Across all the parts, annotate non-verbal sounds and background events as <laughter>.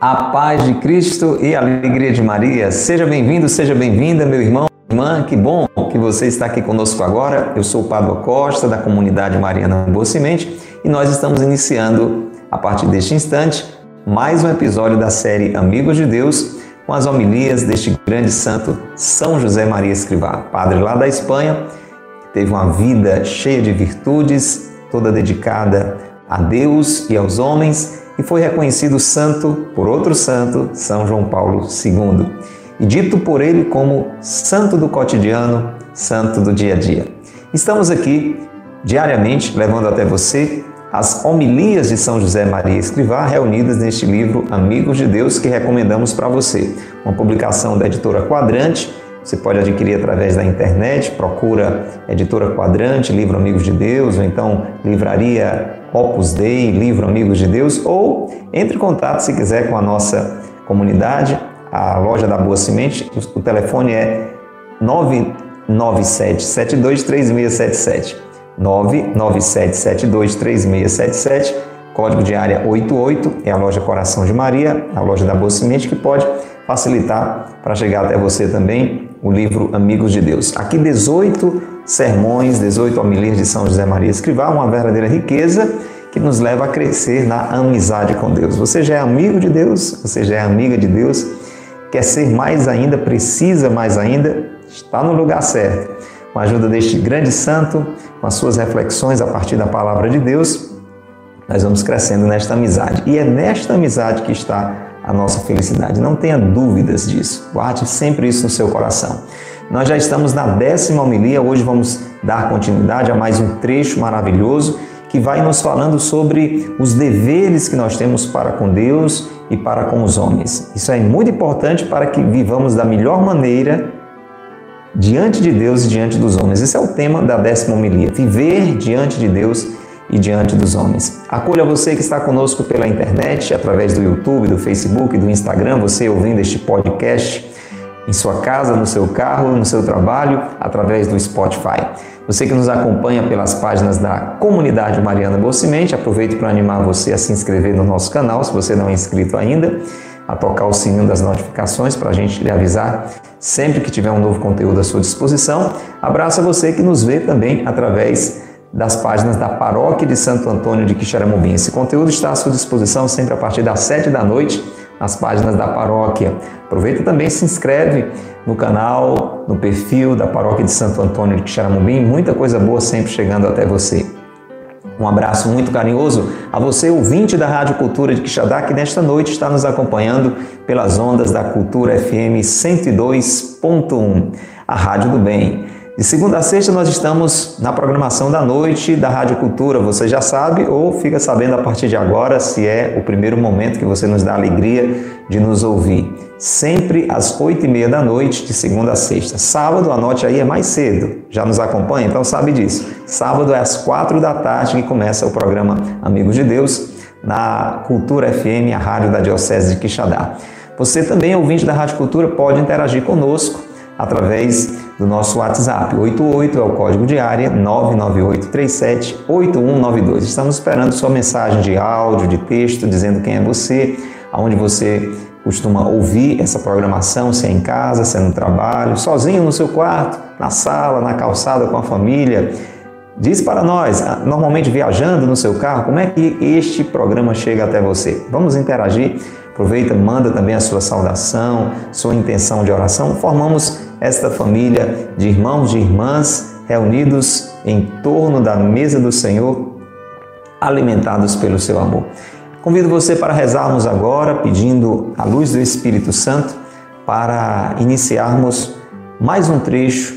A paz de Cristo e a alegria de Maria. Seja bem-vindo, seja bem-vinda, meu irmão, irmã. Que bom que você está aqui conosco agora. Eu sou o Padre Costa, da comunidade Mariana Boa Semente, e nós estamos iniciando, a partir deste instante, mais um episódio da série Amigos de Deus, com as homilias deste grande santo São José Maria Escrivá, padre lá da Espanha, que teve uma vida cheia de virtudes, toda dedicada a Deus e aos homens e foi reconhecido santo por outro santo, São João Paulo II, e dito por ele como santo do cotidiano, santo do dia a dia. Estamos aqui diariamente levando até você as homilias de São José Maria Escrivá reunidas neste livro Amigos de Deus que recomendamos para você. Uma publicação da editora Quadrante. Você pode adquirir através da internet, procura Editora Quadrante, Livro Amigos de Deus, ou então Livraria Opus Dei, Livro Amigos de Deus, ou entre em contato se quiser com a nossa comunidade, a loja da Boa Semente, o telefone é 997 723677 997 723677 código de área 88, é a loja Coração de Maria, a loja da Boa Semente, que pode facilitar para chegar até você também o livro Amigos de Deus. Aqui 18 sermões, 18 homilias de São José Maria Escrivá, uma verdadeira riqueza que nos leva a crescer na amizade com Deus. Você já é amigo de Deus, você já é amiga de Deus, quer ser mais ainda, precisa mais ainda, está no lugar certo. Com a ajuda deste grande santo, com as suas reflexões a partir da palavra de Deus, nós vamos crescendo nesta amizade. E é nesta amizade que está a nossa felicidade. Não tenha dúvidas disso. Guarde sempre isso no seu coração. Nós já estamos na décima homilia, hoje vamos dar continuidade a mais um trecho maravilhoso que vai nos falando sobre os deveres que nós temos para com Deus e para com os homens. Isso é muito importante para que vivamos da melhor maneira diante de Deus e diante dos homens. Esse é o tema da décima homilia: viver diante de Deus e diante dos homens. Acolha você que está conosco pela internet, através do YouTube, do Facebook, do Instagram, você ouvindo este podcast em sua casa, no seu carro, no seu trabalho, através do Spotify. Você que nos acompanha pelas páginas da comunidade Mariana Bolsimente, aproveito para animar você a se inscrever no nosso canal, se você não é inscrito ainda, a tocar o sininho das notificações para a gente lhe avisar sempre que tiver um novo conteúdo à sua disposição. Abraço a você que nos vê também através das páginas da Paróquia de Santo Antônio de Quixaramubim. Esse conteúdo está à sua disposição sempre a partir das sete da noite nas páginas da paróquia. Aproveita também se inscreve no canal, no perfil da Paróquia de Santo Antônio de Quixaramubim. Muita coisa boa sempre chegando até você. Um abraço muito carinhoso a você, ouvinte da Rádio Cultura de Quixadá, que nesta noite está nos acompanhando pelas ondas da Cultura FM 102.1, a Rádio do Bem. De segunda a sexta nós estamos na programação da noite da Rádio Cultura. Você já sabe ou fica sabendo a partir de agora se é o primeiro momento que você nos dá alegria de nos ouvir. Sempre às oito e meia da noite, de segunda a sexta. Sábado, anote aí, é mais cedo. Já nos acompanha? Então sabe disso. Sábado é às quatro da tarde que começa o programa Amigos de Deus na Cultura FM, a rádio da Diocese de Quixadá. Você também, ouvinte da Rádio Cultura, pode interagir conosco através do nosso WhatsApp. 88 é o código de área 998378192. Estamos esperando sua mensagem de áudio, de texto, dizendo quem é você, aonde você costuma ouvir essa programação, se é em casa, se é no trabalho, sozinho no seu quarto, na sala, na calçada com a família. Diz para nós, ah, normalmente viajando no seu carro, como é que este programa chega até você? Vamos interagir. Aproveita, manda também a sua saudação, sua intenção de oração. Formamos esta família de irmãos e irmãs reunidos em torno da mesa do Senhor, alimentados pelo seu amor. Convido você para rezarmos agora, pedindo a luz do Espírito Santo para iniciarmos mais um trecho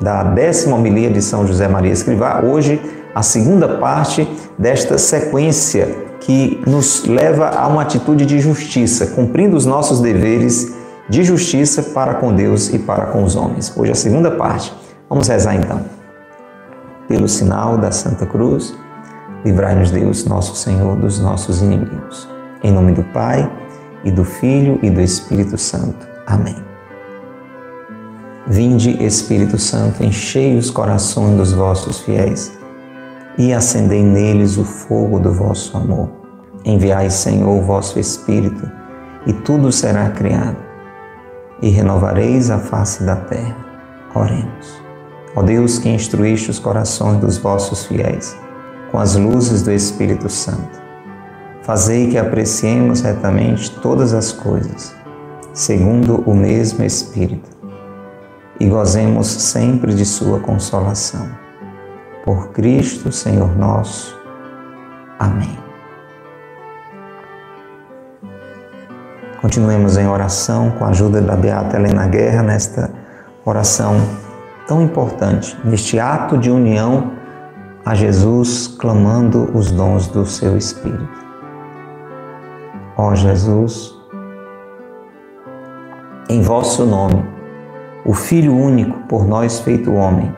da décima homilia de São José Maria Escrivá. Hoje, a segunda parte desta sequência que nos leva a uma atitude de justiça, cumprindo os nossos deveres de justiça para com Deus e para com os homens. Hoje a segunda parte. Vamos rezar então. Pelo sinal da Santa Cruz, livrai-nos Deus, nosso Senhor, dos nossos inimigos. Em nome do Pai, e do Filho e do Espírito Santo. Amém. Vinde, Espírito Santo, enchei os corações dos vossos fiéis e acendei neles o fogo do vosso amor. Enviai, Senhor, o vosso Espírito, e tudo será criado, e renovareis a face da terra. Oremos. Ó Deus que instruíste os corações dos vossos fiéis com as luzes do Espírito Santo, fazei que apreciemos retamente todas as coisas, segundo o mesmo Espírito e gozemos sempre de Sua consolação. Por Cristo, Senhor nosso. Amém. Continuemos em oração com a ajuda da Beata Helena Guerra nesta oração tão importante, neste ato de união a Jesus, clamando os dons do seu Espírito. Ó Jesus, em vosso nome, o Filho único por nós feito homem,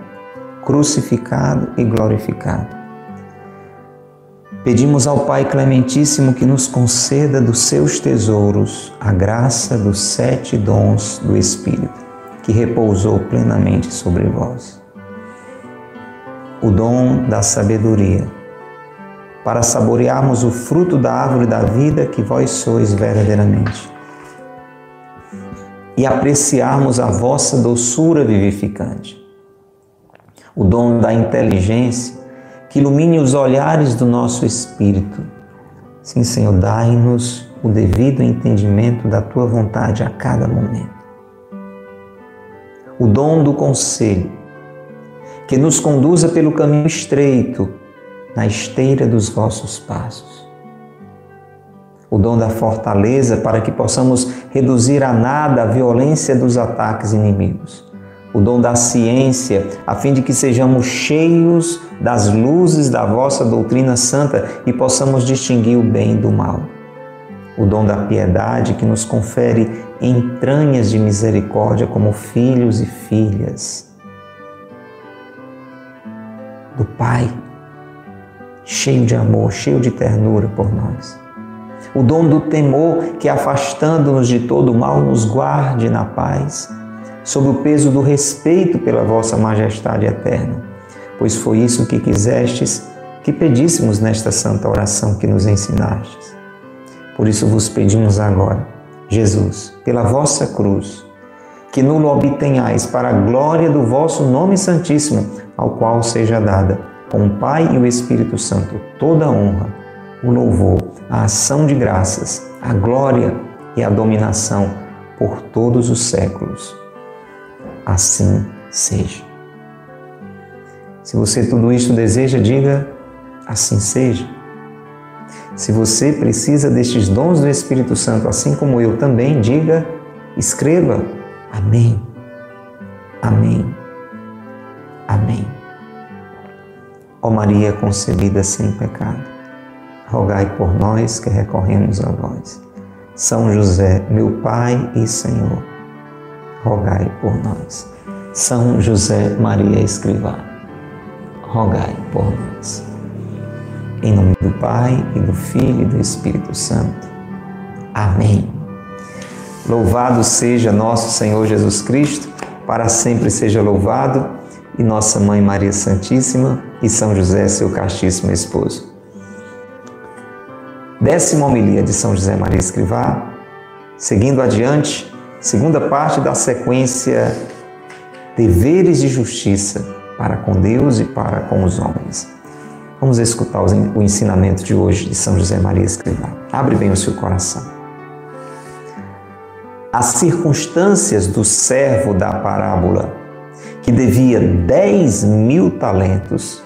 crucificado e glorificado. Pedimos ao Pai Clementíssimo que nos conceda dos seus tesouros a graça dos sete dons do Espírito, que repousou plenamente sobre vós. O dom da sabedoria, para saborearmos o fruto da árvore da vida que vós sois verdadeiramente e apreciarmos a vossa doçura vivificante. O dom da inteligência que ilumine os olhares do nosso espírito. Sim, Senhor, dai-nos o devido entendimento da tua vontade a cada momento. O dom do conselho que nos conduza pelo caminho estreito na esteira dos vossos passos o dom da fortaleza para que possamos reduzir a nada a violência dos ataques inimigos. O dom da ciência, a fim de que sejamos cheios das luzes da vossa doutrina santa e possamos distinguir o bem do mal. O dom da piedade, que nos confere entranhas de misericórdia como filhos e filhas. Do Pai, cheio de amor, cheio de ternura por nós o dom do temor que, afastando-nos de todo mal, nos guarde na paz, sob o peso do respeito pela vossa majestade eterna. Pois foi isso que quisestes que pedíssemos nesta santa oração que nos ensinastes. Por isso vos pedimos agora, Jesus, pela vossa cruz, que nulo obtenhais para a glória do vosso nome santíssimo, ao qual seja dada, com o Pai e o Espírito Santo, toda a honra o louvor, a ação de graças, a glória e a dominação por todos os séculos. Assim seja. Se você tudo isso deseja, diga assim seja. Se você precisa destes dons do Espírito Santo, assim como eu também, diga, escreva Amém. Amém. Amém. Ó Maria concebida sem pecado rogai por nós que recorremos a vós. São José, meu Pai e Senhor, rogai por nós. São José Maria Escrivá, rogai por nós. Em nome do Pai e do Filho e do Espírito Santo. Amém. Louvado seja nosso Senhor Jesus Cristo, para sempre seja louvado, e nossa Mãe Maria Santíssima e São José, seu castíssimo esposo. Décima homilia de São José Maria Escrivá, seguindo adiante, segunda parte da sequência Deveres de Justiça para com Deus e para com os homens. Vamos escutar o ensinamento de hoje de São José Maria Escrivá. Abre bem o seu coração. As circunstâncias do servo da parábola, que devia 10 mil talentos,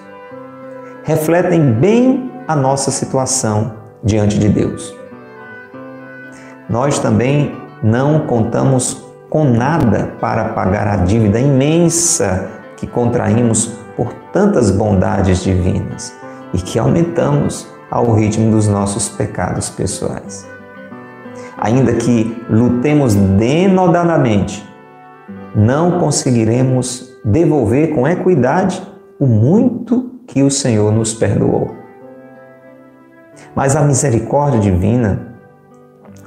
refletem bem a nossa situação diante de Deus. Nós também não contamos com nada para pagar a dívida imensa que contraímos por tantas bondades divinas e que aumentamos ao ritmo dos nossos pecados pessoais. Ainda que lutemos denodadamente, não conseguiremos devolver com equidade o muito que o Senhor nos perdoou. Mas a misericórdia divina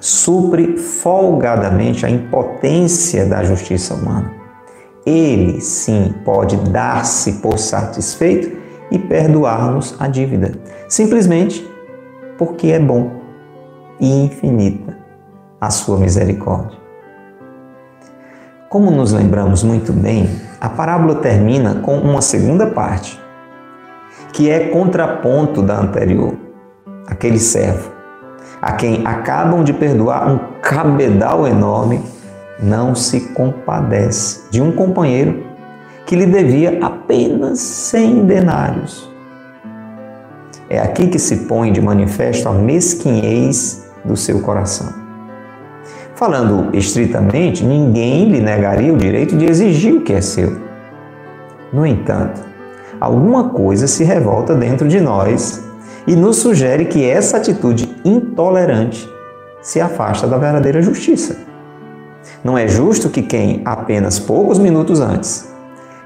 supre folgadamente a impotência da justiça humana ele sim pode dar-se por satisfeito e perdoar-nos a dívida, simplesmente porque é bom e infinita a sua misericórdia. Como nos lembramos muito bem, a parábola termina com uma segunda parte, que é contraponto da anterior. Aquele servo, a quem acabam de perdoar um cabedal enorme, não se compadece de um companheiro que lhe devia apenas cem denários. É aqui que se põe de manifesto a mesquinhez do seu coração. Falando estritamente, ninguém lhe negaria o direito de exigir o que é seu. No entanto, alguma coisa se revolta dentro de nós e nos sugere que essa atitude intolerante se afasta da verdadeira justiça. Não é justo que quem, apenas poucos minutos antes,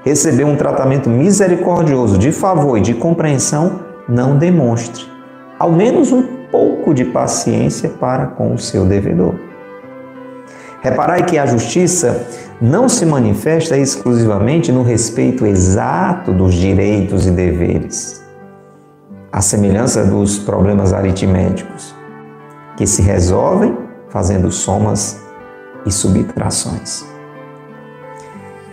recebeu um tratamento misericordioso de favor e de compreensão, não demonstre ao menos um pouco de paciência para com o seu devedor. Reparai que a justiça não se manifesta exclusivamente no respeito exato dos direitos e deveres, à semelhança dos problemas aritméticos, que se resolvem fazendo somas e subtrações.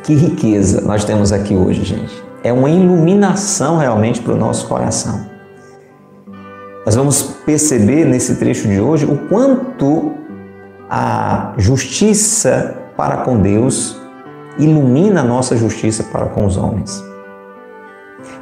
Que riqueza nós temos aqui hoje, gente. É uma iluminação realmente para o nosso coração. Nós vamos perceber nesse trecho de hoje o quanto a justiça para com Deus ilumina a nossa justiça para com os homens.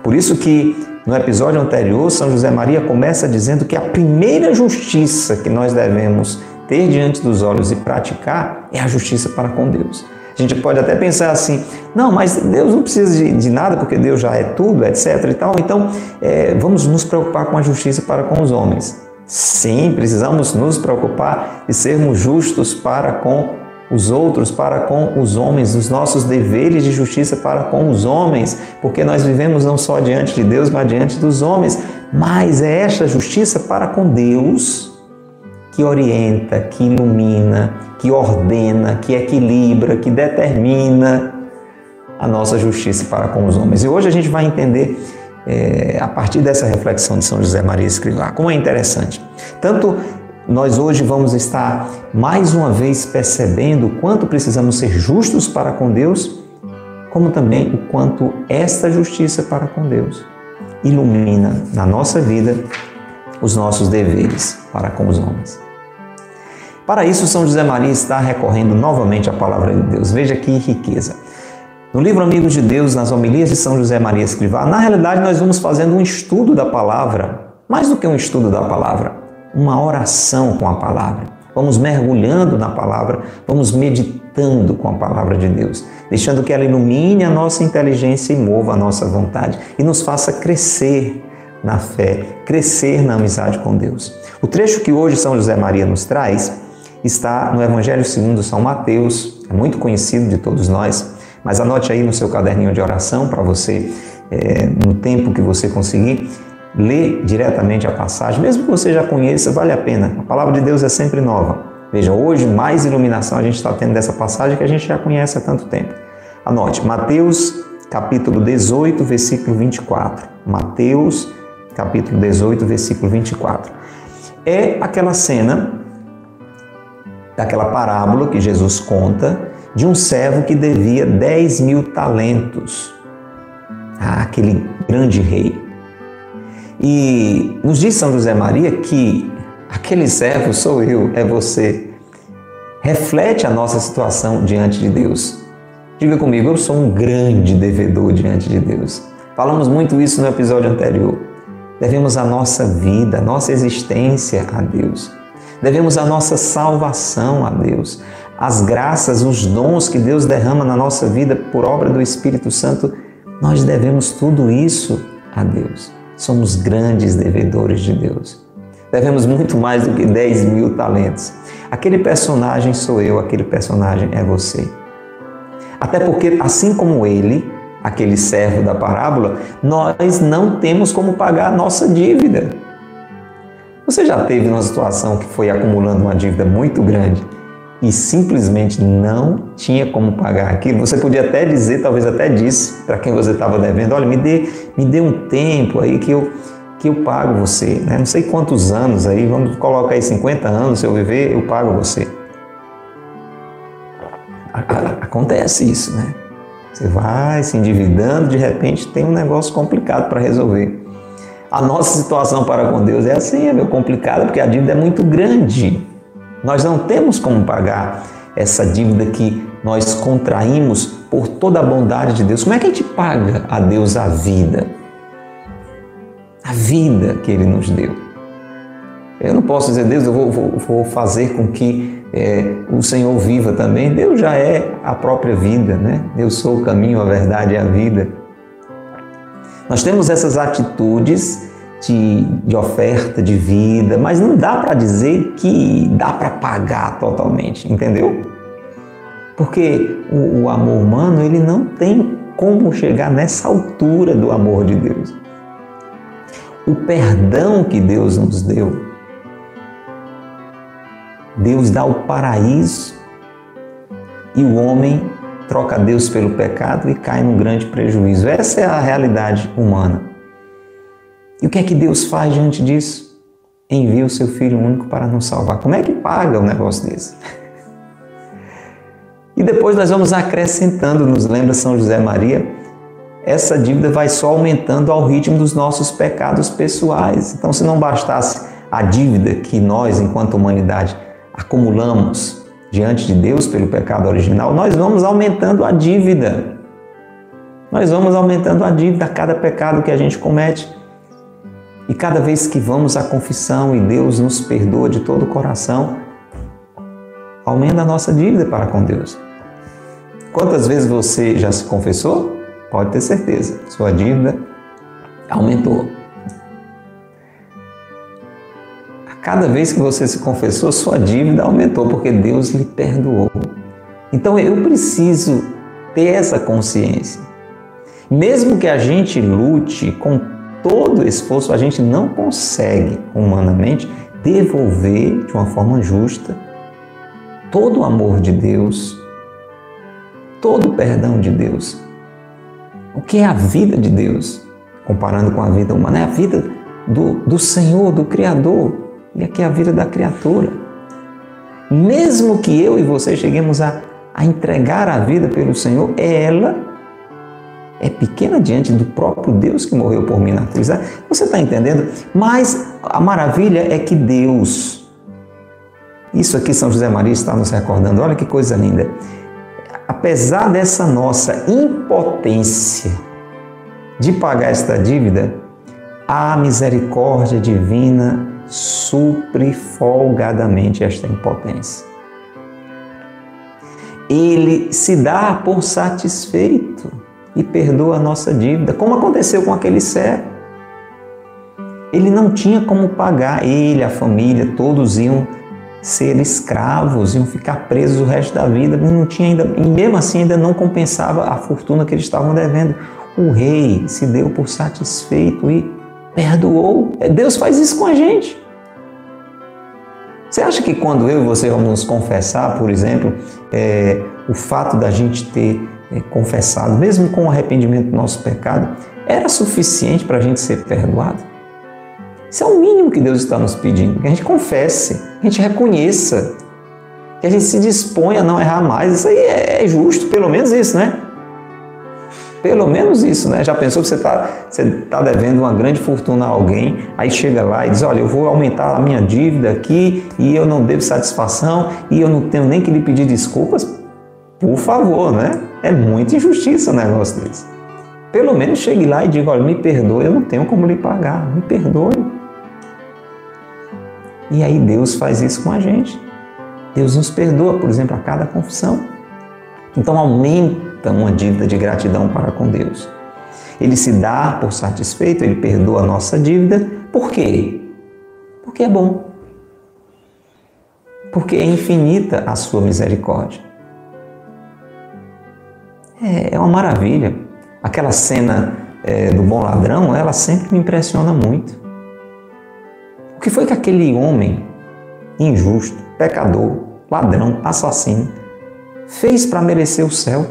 Por isso que no episódio anterior, São José Maria começa dizendo que a primeira justiça que nós devemos ter diante dos olhos e praticar é a justiça para com Deus. A gente pode até pensar assim, não, mas Deus não precisa de, de nada porque Deus já é tudo, etc. e tal. Então, é, vamos nos preocupar com a justiça para com os homens. Sim, precisamos nos preocupar e sermos justos para com os outros, para com os homens, os nossos deveres de justiça para com os homens, porque nós vivemos não só diante de Deus, mas diante dos homens. Mas é esta justiça para com Deus que orienta, que ilumina, que ordena, que equilibra, que determina a nossa justiça para com os homens. E hoje a gente vai entender é, a partir dessa reflexão de São José Maria Escrivá. Como é interessante. Tanto nós hoje vamos estar mais uma vez percebendo o quanto precisamos ser justos para com Deus, como também o quanto esta justiça para com Deus ilumina na nossa vida os nossos deveres para com os homens. Para isso, São José Maria está recorrendo novamente à palavra de Deus. Veja que riqueza. No livro Amigos de Deus, nas homilias de São José Maria Escrivá, na realidade nós vamos fazendo um estudo da palavra, mais do que um estudo da palavra, uma oração com a palavra. Vamos mergulhando na palavra, vamos meditando com a palavra de Deus, deixando que ela ilumine a nossa inteligência e mova a nossa vontade e nos faça crescer na fé, crescer na amizade com Deus. O trecho que hoje São José Maria nos traz está no Evangelho segundo São Mateus, é muito conhecido de todos nós, mas anote aí no seu caderninho de oração para você, é, no tempo que você conseguir, ler diretamente a passagem, mesmo que você já conheça, vale a pena. A palavra de Deus é sempre nova. Veja, hoje mais iluminação a gente está tendo dessa passagem que a gente já conhece há tanto tempo. Anote, Mateus capítulo 18, versículo 24. Mateus capítulo 18, versículo 24. É aquela cena daquela parábola que Jesus conta de um servo que devia 10 mil talentos àquele grande rei. E nos diz São José Maria que aquele servo sou eu, é você. Reflete a nossa situação diante de Deus. Diga comigo, eu sou um grande devedor diante de Deus. Falamos muito isso no episódio anterior. Devemos a nossa vida, a nossa existência a Deus. Devemos a nossa salvação a Deus as graças, os dons que Deus derrama na nossa vida por obra do Espírito Santo, nós devemos tudo isso a Deus. Somos grandes devedores de Deus. Devemos muito mais do que 10 mil talentos. Aquele personagem sou eu, aquele personagem é você. Até porque, assim como ele, aquele servo da parábola, nós não temos como pagar a nossa dívida. Você já teve uma situação que foi acumulando uma dívida muito grande e simplesmente não tinha como pagar aquilo, você podia até dizer, talvez até disse para quem você estava devendo, olha, me dê, me dê um tempo aí que eu, que eu pago você, né? não sei quantos anos aí, vamos colocar aí 50 anos, se eu viver, eu pago você. Acontece isso, né? Você vai se endividando, de repente tem um negócio complicado para resolver. A nossa situação para com Deus é assim, é meio complicada, porque a dívida é muito grande. Nós não temos como pagar essa dívida que nós contraímos por toda a bondade de Deus. Como é que a gente paga a Deus a vida? A vida que Ele nos deu. Eu não posso dizer, Deus, eu vou, vou, vou fazer com que é, o Senhor viva também. Deus já é a própria vida, né? Eu sou o caminho, a verdade e a vida. Nós temos essas atitudes de, de oferta de vida, mas não dá para dizer que dá para pagar totalmente, entendeu? Porque o, o amor humano ele não tem como chegar nessa altura do amor de Deus. O perdão que Deus nos deu, Deus dá o paraíso e o homem troca Deus pelo pecado e cai num grande prejuízo. Essa é a realidade humana. E o que é que Deus faz diante disso? Envia o seu Filho único para nos salvar. Como é que paga um negócio desse? <laughs> E depois nós vamos acrescentando, nos lembra São José Maria, essa dívida vai só aumentando ao ritmo dos nossos pecados pessoais. Então, se não bastasse a dívida que nós, enquanto humanidade, acumulamos diante de Deus pelo pecado original, nós vamos aumentando a dívida. Nós vamos aumentando a dívida a cada pecado que a gente comete. E cada vez que vamos à confissão e Deus nos perdoa de todo o coração, aumenta a nossa dívida para com Deus. Quantas vezes você já se confessou? Pode ter certeza, sua dívida aumentou. A cada vez que você se confessou, sua dívida aumentou porque Deus lhe perdoou. Então eu preciso ter essa consciência. Mesmo que a gente lute com todo esforço, a gente não consegue humanamente devolver de uma forma justa todo o amor de Deus, todo o perdão de Deus. O que é a vida de Deus, comparando com a vida humana? É a vida do, do Senhor, do Criador, e aqui é a vida da criatura. Mesmo que eu e você cheguemos a, a entregar a vida pelo Senhor, é ela é pequena diante do próprio Deus que morreu por mim na cruz. Né? Você está entendendo? Mas a maravilha é que Deus, isso aqui São José Maria está nos recordando, olha que coisa linda. Apesar dessa nossa impotência de pagar esta dívida, a misericórdia divina supre folgadamente esta impotência. Ele se dá por satisfeito e perdoa a nossa dívida, como aconteceu com aquele servo. Ele não tinha como pagar, ele, a família, todos iam ser escravos, iam ficar presos o resto da vida, não tinha ainda, e mesmo assim ainda não compensava a fortuna que eles estavam devendo. O rei se deu por satisfeito e perdoou. Deus faz isso com a gente. Você acha que quando eu e você vamos nos confessar, por exemplo, é, o fato da gente ter é, confessado, mesmo com o arrependimento do nosso pecado, era suficiente para a gente ser perdoado? Isso é o mínimo que Deus está nos pedindo, que a gente confesse, que a gente reconheça, que a gente se disponha a não errar mais. Isso aí é, é justo, pelo menos isso, né? Pelo menos isso, né? Já pensou que você está você tá devendo uma grande fortuna a alguém, aí chega lá e diz: Olha, eu vou aumentar a minha dívida aqui e eu não devo satisfação e eu não tenho nem que lhe pedir desculpas? Por favor, né? É muita injustiça um negócio desse. Pelo menos chegue lá e diga: olha, me perdoe, eu não tenho como lhe pagar, me perdoe. E aí Deus faz isso com a gente. Deus nos perdoa, por exemplo, a cada confissão. Então aumenta uma dívida de gratidão para com Deus. Ele se dá por satisfeito, ele perdoa a nossa dívida. Por quê? Porque é bom. Porque é infinita a sua misericórdia. É, é uma maravilha. Aquela cena é, do bom ladrão, ela sempre me impressiona muito. O que foi que aquele homem injusto, pecador, ladrão, assassino, fez para merecer o céu?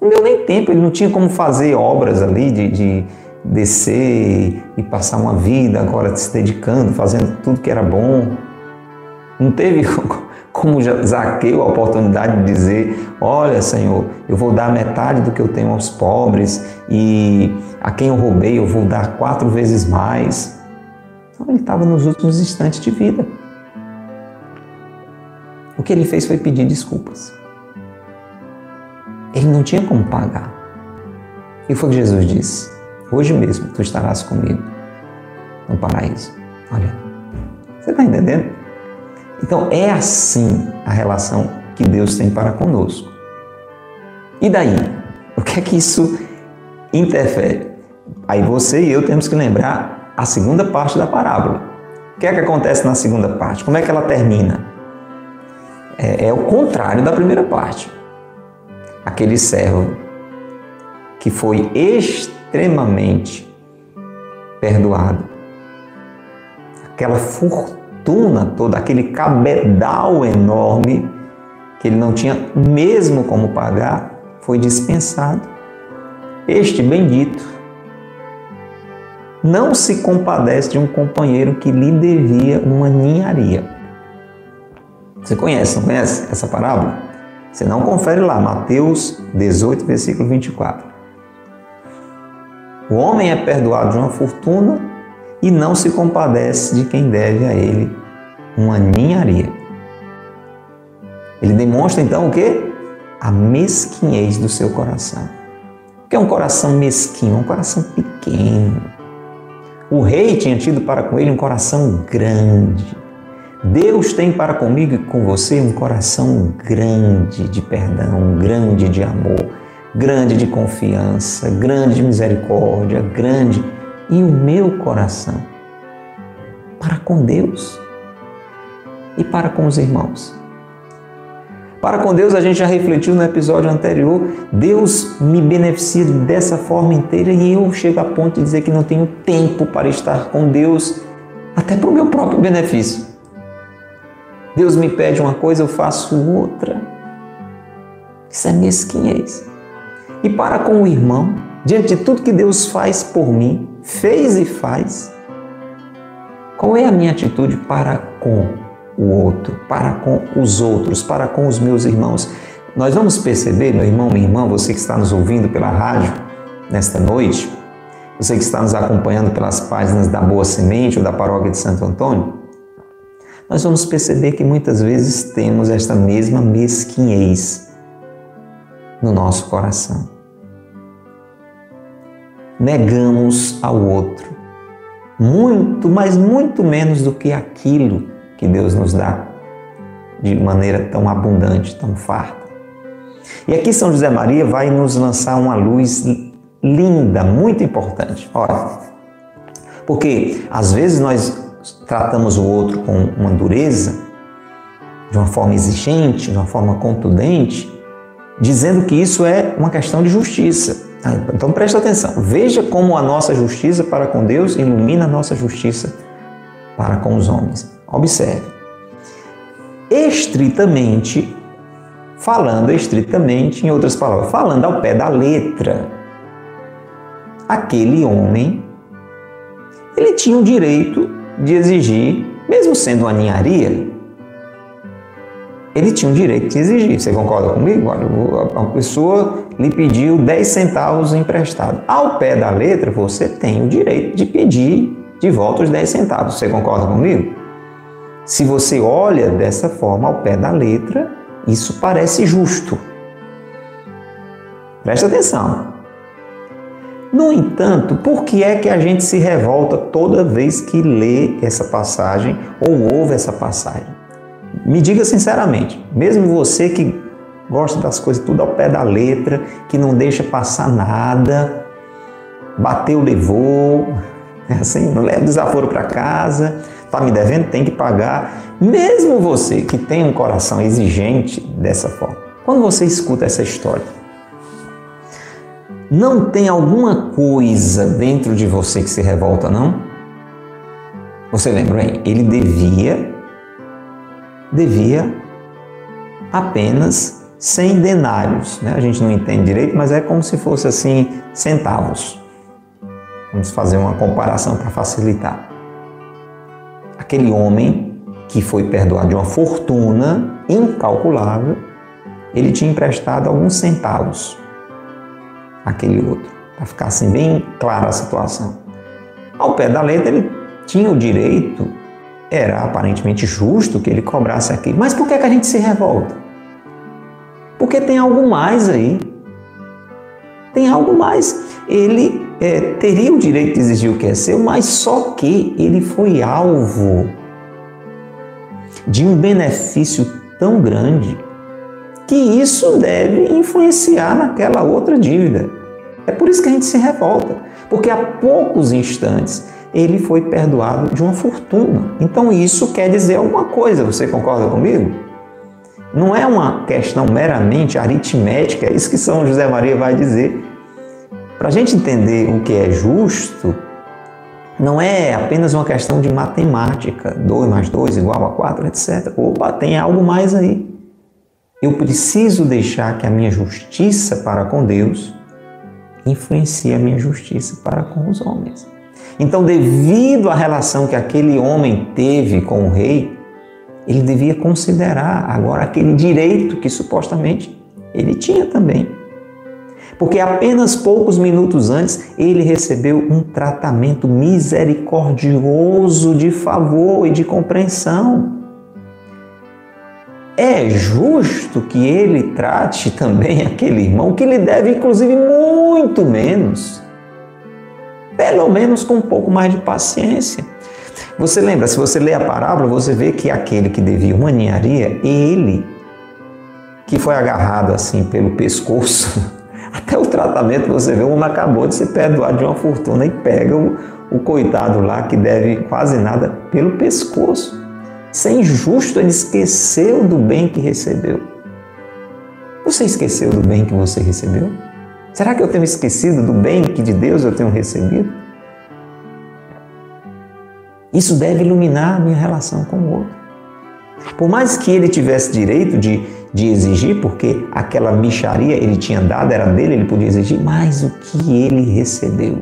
Não deu nem tempo, ele não tinha como fazer obras ali de, de descer e passar uma vida agora se dedicando, fazendo tudo que era bom. Não teve <laughs> como Zaqueu a oportunidade de dizer: Olha, Senhor, eu vou dar metade do que eu tenho aos pobres e a quem eu roubei eu vou dar quatro vezes mais. Então, ele estava nos últimos instantes de vida. O que ele fez foi pedir desculpas. Ele não tinha como pagar. E foi o que Jesus disse: Hoje mesmo tu estarás comigo no paraíso. Olha, você está entendendo? Então é assim a relação que Deus tem para conosco. E daí? O que é que isso interfere? Aí você e eu temos que lembrar a segunda parte da parábola. O que é que acontece na segunda parte? Como é que ela termina? É, é o contrário da primeira parte. Aquele servo que foi extremamente perdoado. Aquela fortuna fortuna toda, aquele cabedal enorme que ele não tinha mesmo como pagar, foi dispensado. Este bendito não se compadece de um companheiro que lhe devia uma ninharia. Você conhece, não conhece essa parábola? Você não confere lá, Mateus 18, versículo 24. O homem é perdoado de uma fortuna e não se compadece de quem deve a ele uma ninharia. Ele demonstra então o que? A mesquinhez do seu coração. O que é um coração mesquinho? Um coração pequeno. O rei tinha tido para com ele um coração grande. Deus tem para comigo e com você um coração grande de perdão, grande de amor, grande de confiança, grande de misericórdia, grande e o meu coração para com Deus e para com os irmãos. Para com Deus, a gente já refletiu no episódio anterior, Deus me beneficia dessa forma inteira e eu chego a ponto de dizer que não tenho tempo para estar com Deus, até para o meu próprio benefício. Deus me pede uma coisa, eu faço outra. Isso é mesquinhez. E para com o irmão, diante de tudo que Deus faz por mim, fez e faz, qual é a minha atitude para com o outro, para com os outros, para com os meus irmãos? Nós vamos perceber, meu irmão, minha irmã, você que está nos ouvindo pela rádio nesta noite, você que está nos acompanhando pelas páginas da Boa Semente ou da Paróquia de Santo Antônio, nós vamos perceber que muitas vezes temos esta mesma mesquinhez no nosso coração negamos ao outro. Muito, mas muito menos do que aquilo que Deus nos dá de maneira tão abundante, tão farta. E aqui São José Maria vai nos lançar uma luz linda, muito importante. Olha, porque às vezes nós tratamos o outro com uma dureza, de uma forma exigente, de uma forma contundente, dizendo que isso é uma questão de justiça. Ah, então presta atenção, veja como a nossa justiça para com Deus ilumina a nossa justiça para com os homens. Observe. Estritamente, falando estritamente, em outras palavras, falando ao pé da letra, aquele homem, ele tinha o direito de exigir, mesmo sendo uma ninharia, ele tinha o direito de exigir. Você concorda comigo? Olha, a pessoa lhe pediu 10 centavos emprestado. Ao pé da letra, você tem o direito de pedir de volta os 10 centavos. Você concorda comigo? Se você olha dessa forma, ao pé da letra, isso parece justo. Presta atenção. No entanto, por que é que a gente se revolta toda vez que lê essa passagem ou ouve essa passagem? Me diga sinceramente, mesmo você que gosta das coisas tudo ao pé da letra, que não deixa passar nada, bateu, levou, <laughs> assim, não leva desaforo para casa, está me devendo, tem que pagar. Mesmo você que tem um coração exigente dessa forma, quando você escuta essa história, não tem alguma coisa dentro de você que se revolta, não? Você lembra, hein? Ele devia devia apenas 100 denários. Né? A gente não entende direito, mas é como se fosse assim, centavos. Vamos fazer uma comparação para facilitar. Aquele homem que foi perdoado de uma fortuna incalculável, ele tinha emprestado alguns centavos aquele outro, para ficar assim bem clara a situação. Ao pé da letra, ele tinha o direito, era aparentemente justo que ele cobrasse aquilo. Mas por que, é que a gente se revolta? Porque tem algo mais aí. Tem algo mais. Ele é, teria o direito de exigir o que é seu, mas só que ele foi alvo de um benefício tão grande que isso deve influenciar naquela outra dívida. É por isso que a gente se revolta, porque há poucos instantes ele foi perdoado de uma fortuna. Então isso quer dizer alguma coisa, você concorda comigo? Não é uma questão meramente aritmética, é isso que São José Maria vai dizer. Para a gente entender o que é justo, não é apenas uma questão de matemática, 2 mais 2 igual a 4, etc. Opa, tem algo mais aí. Eu preciso deixar que a minha justiça para com Deus influencia a minha justiça para com os homens. Então, devido à relação que aquele homem teve com o rei, ele devia considerar agora aquele direito que supostamente ele tinha também. Porque apenas poucos minutos antes ele recebeu um tratamento misericordioso de favor e de compreensão é justo que ele trate também <laughs> aquele irmão que lhe deve, inclusive, muito menos. Pelo menos com um pouco mais de paciência. Você lembra, se você lê a parábola, você vê que aquele que devia uma ninharia, ele que foi agarrado assim pelo pescoço, <laughs> até o tratamento você vê, um acabou de se perdoar de uma fortuna e pega o, o coitado lá que deve quase nada pelo pescoço. Ser injusto, ele esqueceu do bem que recebeu. Você esqueceu do bem que você recebeu? Será que eu tenho esquecido do bem que de Deus eu tenho recebido? Isso deve iluminar a minha relação com o outro. Por mais que ele tivesse direito de, de exigir, porque aquela micharia ele tinha dado, era dele, ele podia exigir, mas o que ele recebeu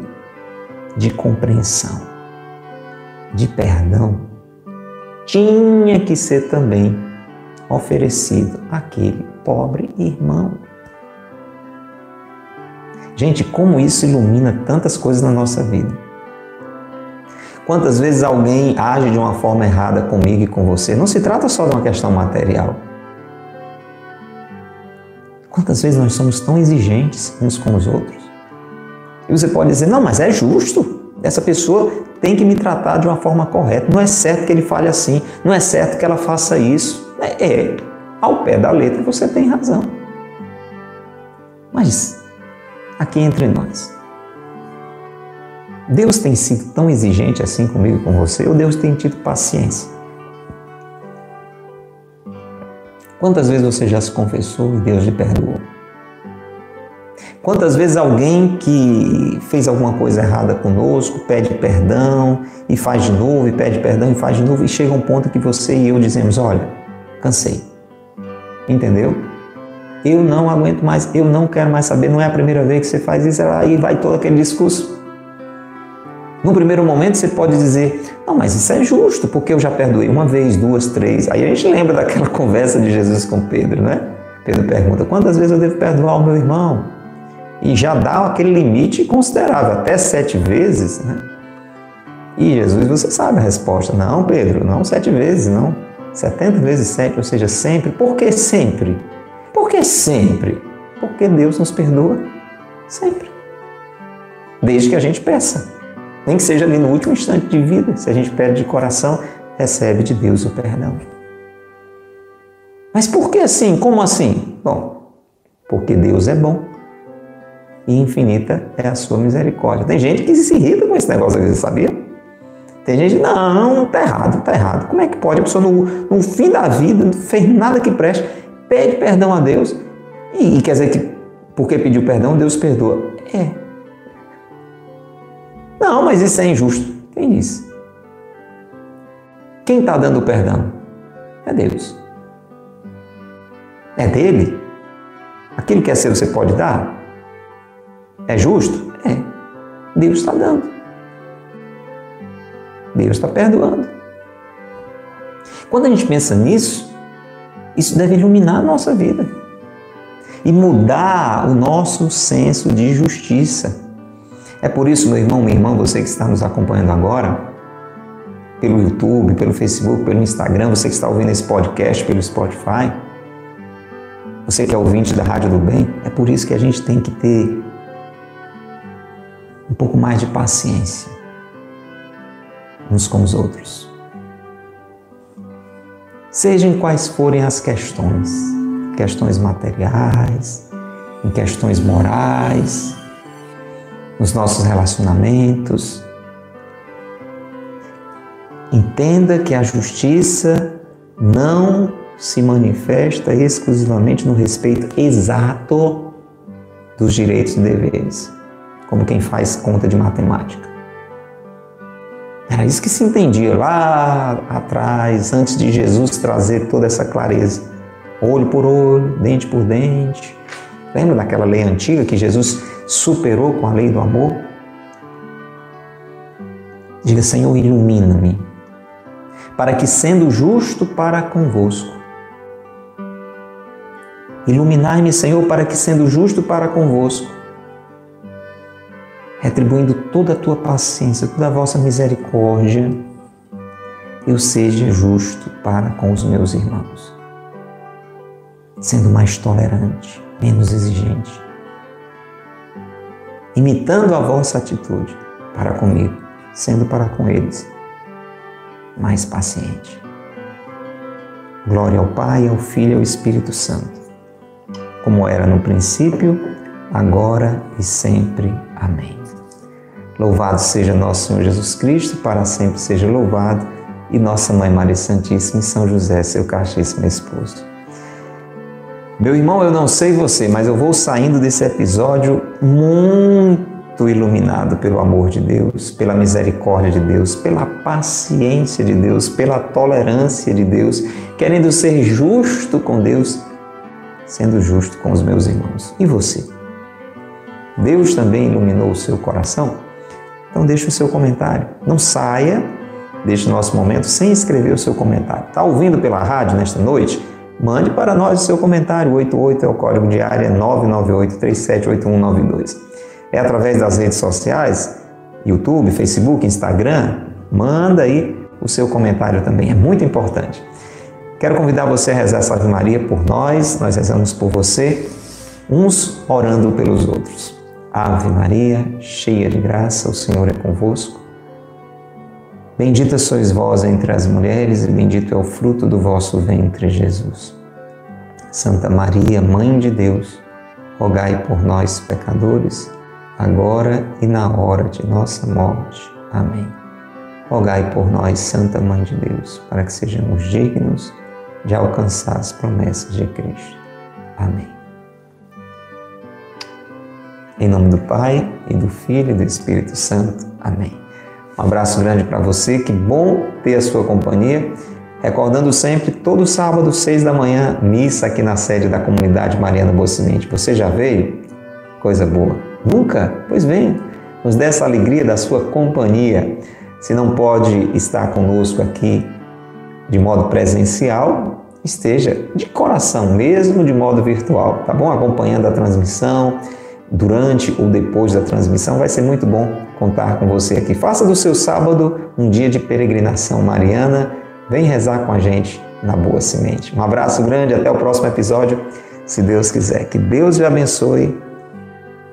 de compreensão, de perdão, tinha que ser também oferecido àquele pobre irmão. Gente, como isso ilumina tantas coisas na nossa vida. Quantas vezes alguém age de uma forma errada comigo e com você? Não se trata só de uma questão material. Quantas vezes nós somos tão exigentes uns com os outros? E você pode dizer, não, mas é justo. Essa pessoa tem que me tratar de uma forma correta. Não é certo que ele fale assim, não é certo que ela faça isso. É, é ao pé da letra você tem razão. Mas, aqui entre nós, Deus tem sido tão exigente assim comigo com você, ou Deus tem tido paciência? Quantas vezes você já se confessou e Deus lhe perdoou? Quantas vezes alguém que fez alguma coisa errada conosco pede perdão e faz de novo, e pede perdão e faz de novo, e chega um ponto que você e eu dizemos: Olha, cansei. Entendeu? Eu não aguento mais, eu não quero mais saber, não é a primeira vez que você faz isso, aí vai todo aquele discurso. No primeiro momento você pode dizer: Não, mas isso é justo, porque eu já perdoei uma vez, duas, três. Aí a gente lembra daquela <laughs> conversa de Jesus com Pedro, né? Pedro pergunta: Quantas vezes eu devo perdoar o meu irmão? e já dá aquele limite considerável, até sete vezes, né? E Jesus, você sabe a resposta. Não, Pedro, não sete vezes, não. Setenta vezes sete, ou seja, sempre. Por que sempre? Por que sempre? Porque Deus nos perdoa sempre. Desde que a gente peça. Nem que seja ali no último instante de vida. Se a gente pede de coração, recebe de Deus o perdão. Mas por que assim? Como assim? Bom, porque Deus é bom e infinita é a sua misericórdia. Tem gente que se irrita com esse negócio aqui, sabia? Tem gente, não, tá errado, tá errado. Como é que pode? A pessoa no, no fim da vida não fez nada que preste, pede perdão a Deus e, e quer dizer que porque pediu perdão, Deus perdoa. É. Não, mas isso é injusto. Quem disse? Quem está dando perdão? É Deus. É dele. Aquilo que é seu você pode dar? É justo? É. Deus está dando. Deus está perdoando. Quando a gente pensa nisso, isso deve iluminar a nossa vida e mudar o nosso senso de justiça. É por isso, meu irmão, minha irmã, você que está nos acompanhando agora, pelo YouTube, pelo Facebook, pelo Instagram, você que está ouvindo esse podcast pelo Spotify, você que é ouvinte da Rádio do Bem, é por isso que a gente tem que ter um pouco mais de paciência uns com os outros. Sejam quais forem as questões, questões materiais, em questões morais, nos nossos relacionamentos, entenda que a justiça não se manifesta exclusivamente no respeito exato dos direitos e deveres, como quem faz conta de matemática. Era isso que se entendia lá atrás, antes de Jesus trazer toda essa clareza. Olho por olho, dente por dente. Lembra daquela lei antiga que Jesus superou com a lei do amor? Diga, Senhor, ilumina-me, para que, sendo justo para convosco, iluminai-me, Senhor, para que, sendo justo para convosco, retribuindo toda a tua paciência, toda a vossa misericórdia, eu seja justo para com os meus irmãos, sendo mais tolerante, menos exigente, imitando a vossa atitude para comigo, sendo para com eles mais paciente. Glória ao Pai, ao Filho e ao Espírito Santo, como era no princípio, agora e sempre. Amém. Louvado seja nosso Senhor Jesus Cristo, para sempre seja louvado, e nossa Mãe Maria Santíssima e São José, seu castíssimo esposo. Meu irmão, eu não sei você, mas eu vou saindo desse episódio muito iluminado pelo amor de Deus, pela misericórdia de Deus, pela paciência de Deus, pela tolerância de Deus, querendo ser justo com Deus, sendo justo com os meus irmãos. E você? Deus também iluminou o seu coração? Então deixe o seu comentário. Não saia deste nosso momento sem escrever o seu comentário. Está ouvindo pela rádio nesta noite? Mande para nós o seu comentário. 88 é o código de área 998-378192. É através das redes sociais, YouTube, Facebook, Instagram. Manda aí o seu comentário também. É muito importante. Quero convidar você a rezar essa Ave Maria por nós. Nós rezamos por você, uns orando pelos outros. Ave Maria, cheia de graça, o Senhor é convosco. Bendita sois vós entre as mulheres, e bendito é o fruto do vosso ventre, Jesus. Santa Maria, Mãe de Deus, rogai por nós, pecadores, agora e na hora de nossa morte. Amém. Rogai por nós, Santa Mãe de Deus, para que sejamos dignos de alcançar as promessas de Cristo. Amém. Em nome do Pai, e do Filho e do Espírito Santo. Amém. Um abraço grande para você, que bom ter a sua companhia. Recordando sempre, todo sábado, seis da manhã, missa aqui na sede da comunidade Mariana Bocimente. Você já veio? Coisa boa. Nunca? Pois venha. Nos dê essa alegria da sua companhia. Se não pode estar conosco aqui de modo presencial, esteja de coração, mesmo de modo virtual, tá bom? Acompanhando a transmissão durante ou depois da transmissão. Vai ser muito bom contar com você aqui. Faça do seu sábado um dia de peregrinação mariana. Vem rezar com a gente na Boa Semente. Um abraço grande, até o próximo episódio, se Deus quiser. Que Deus lhe abençoe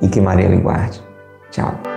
e que Maria lhe guarde. Tchau.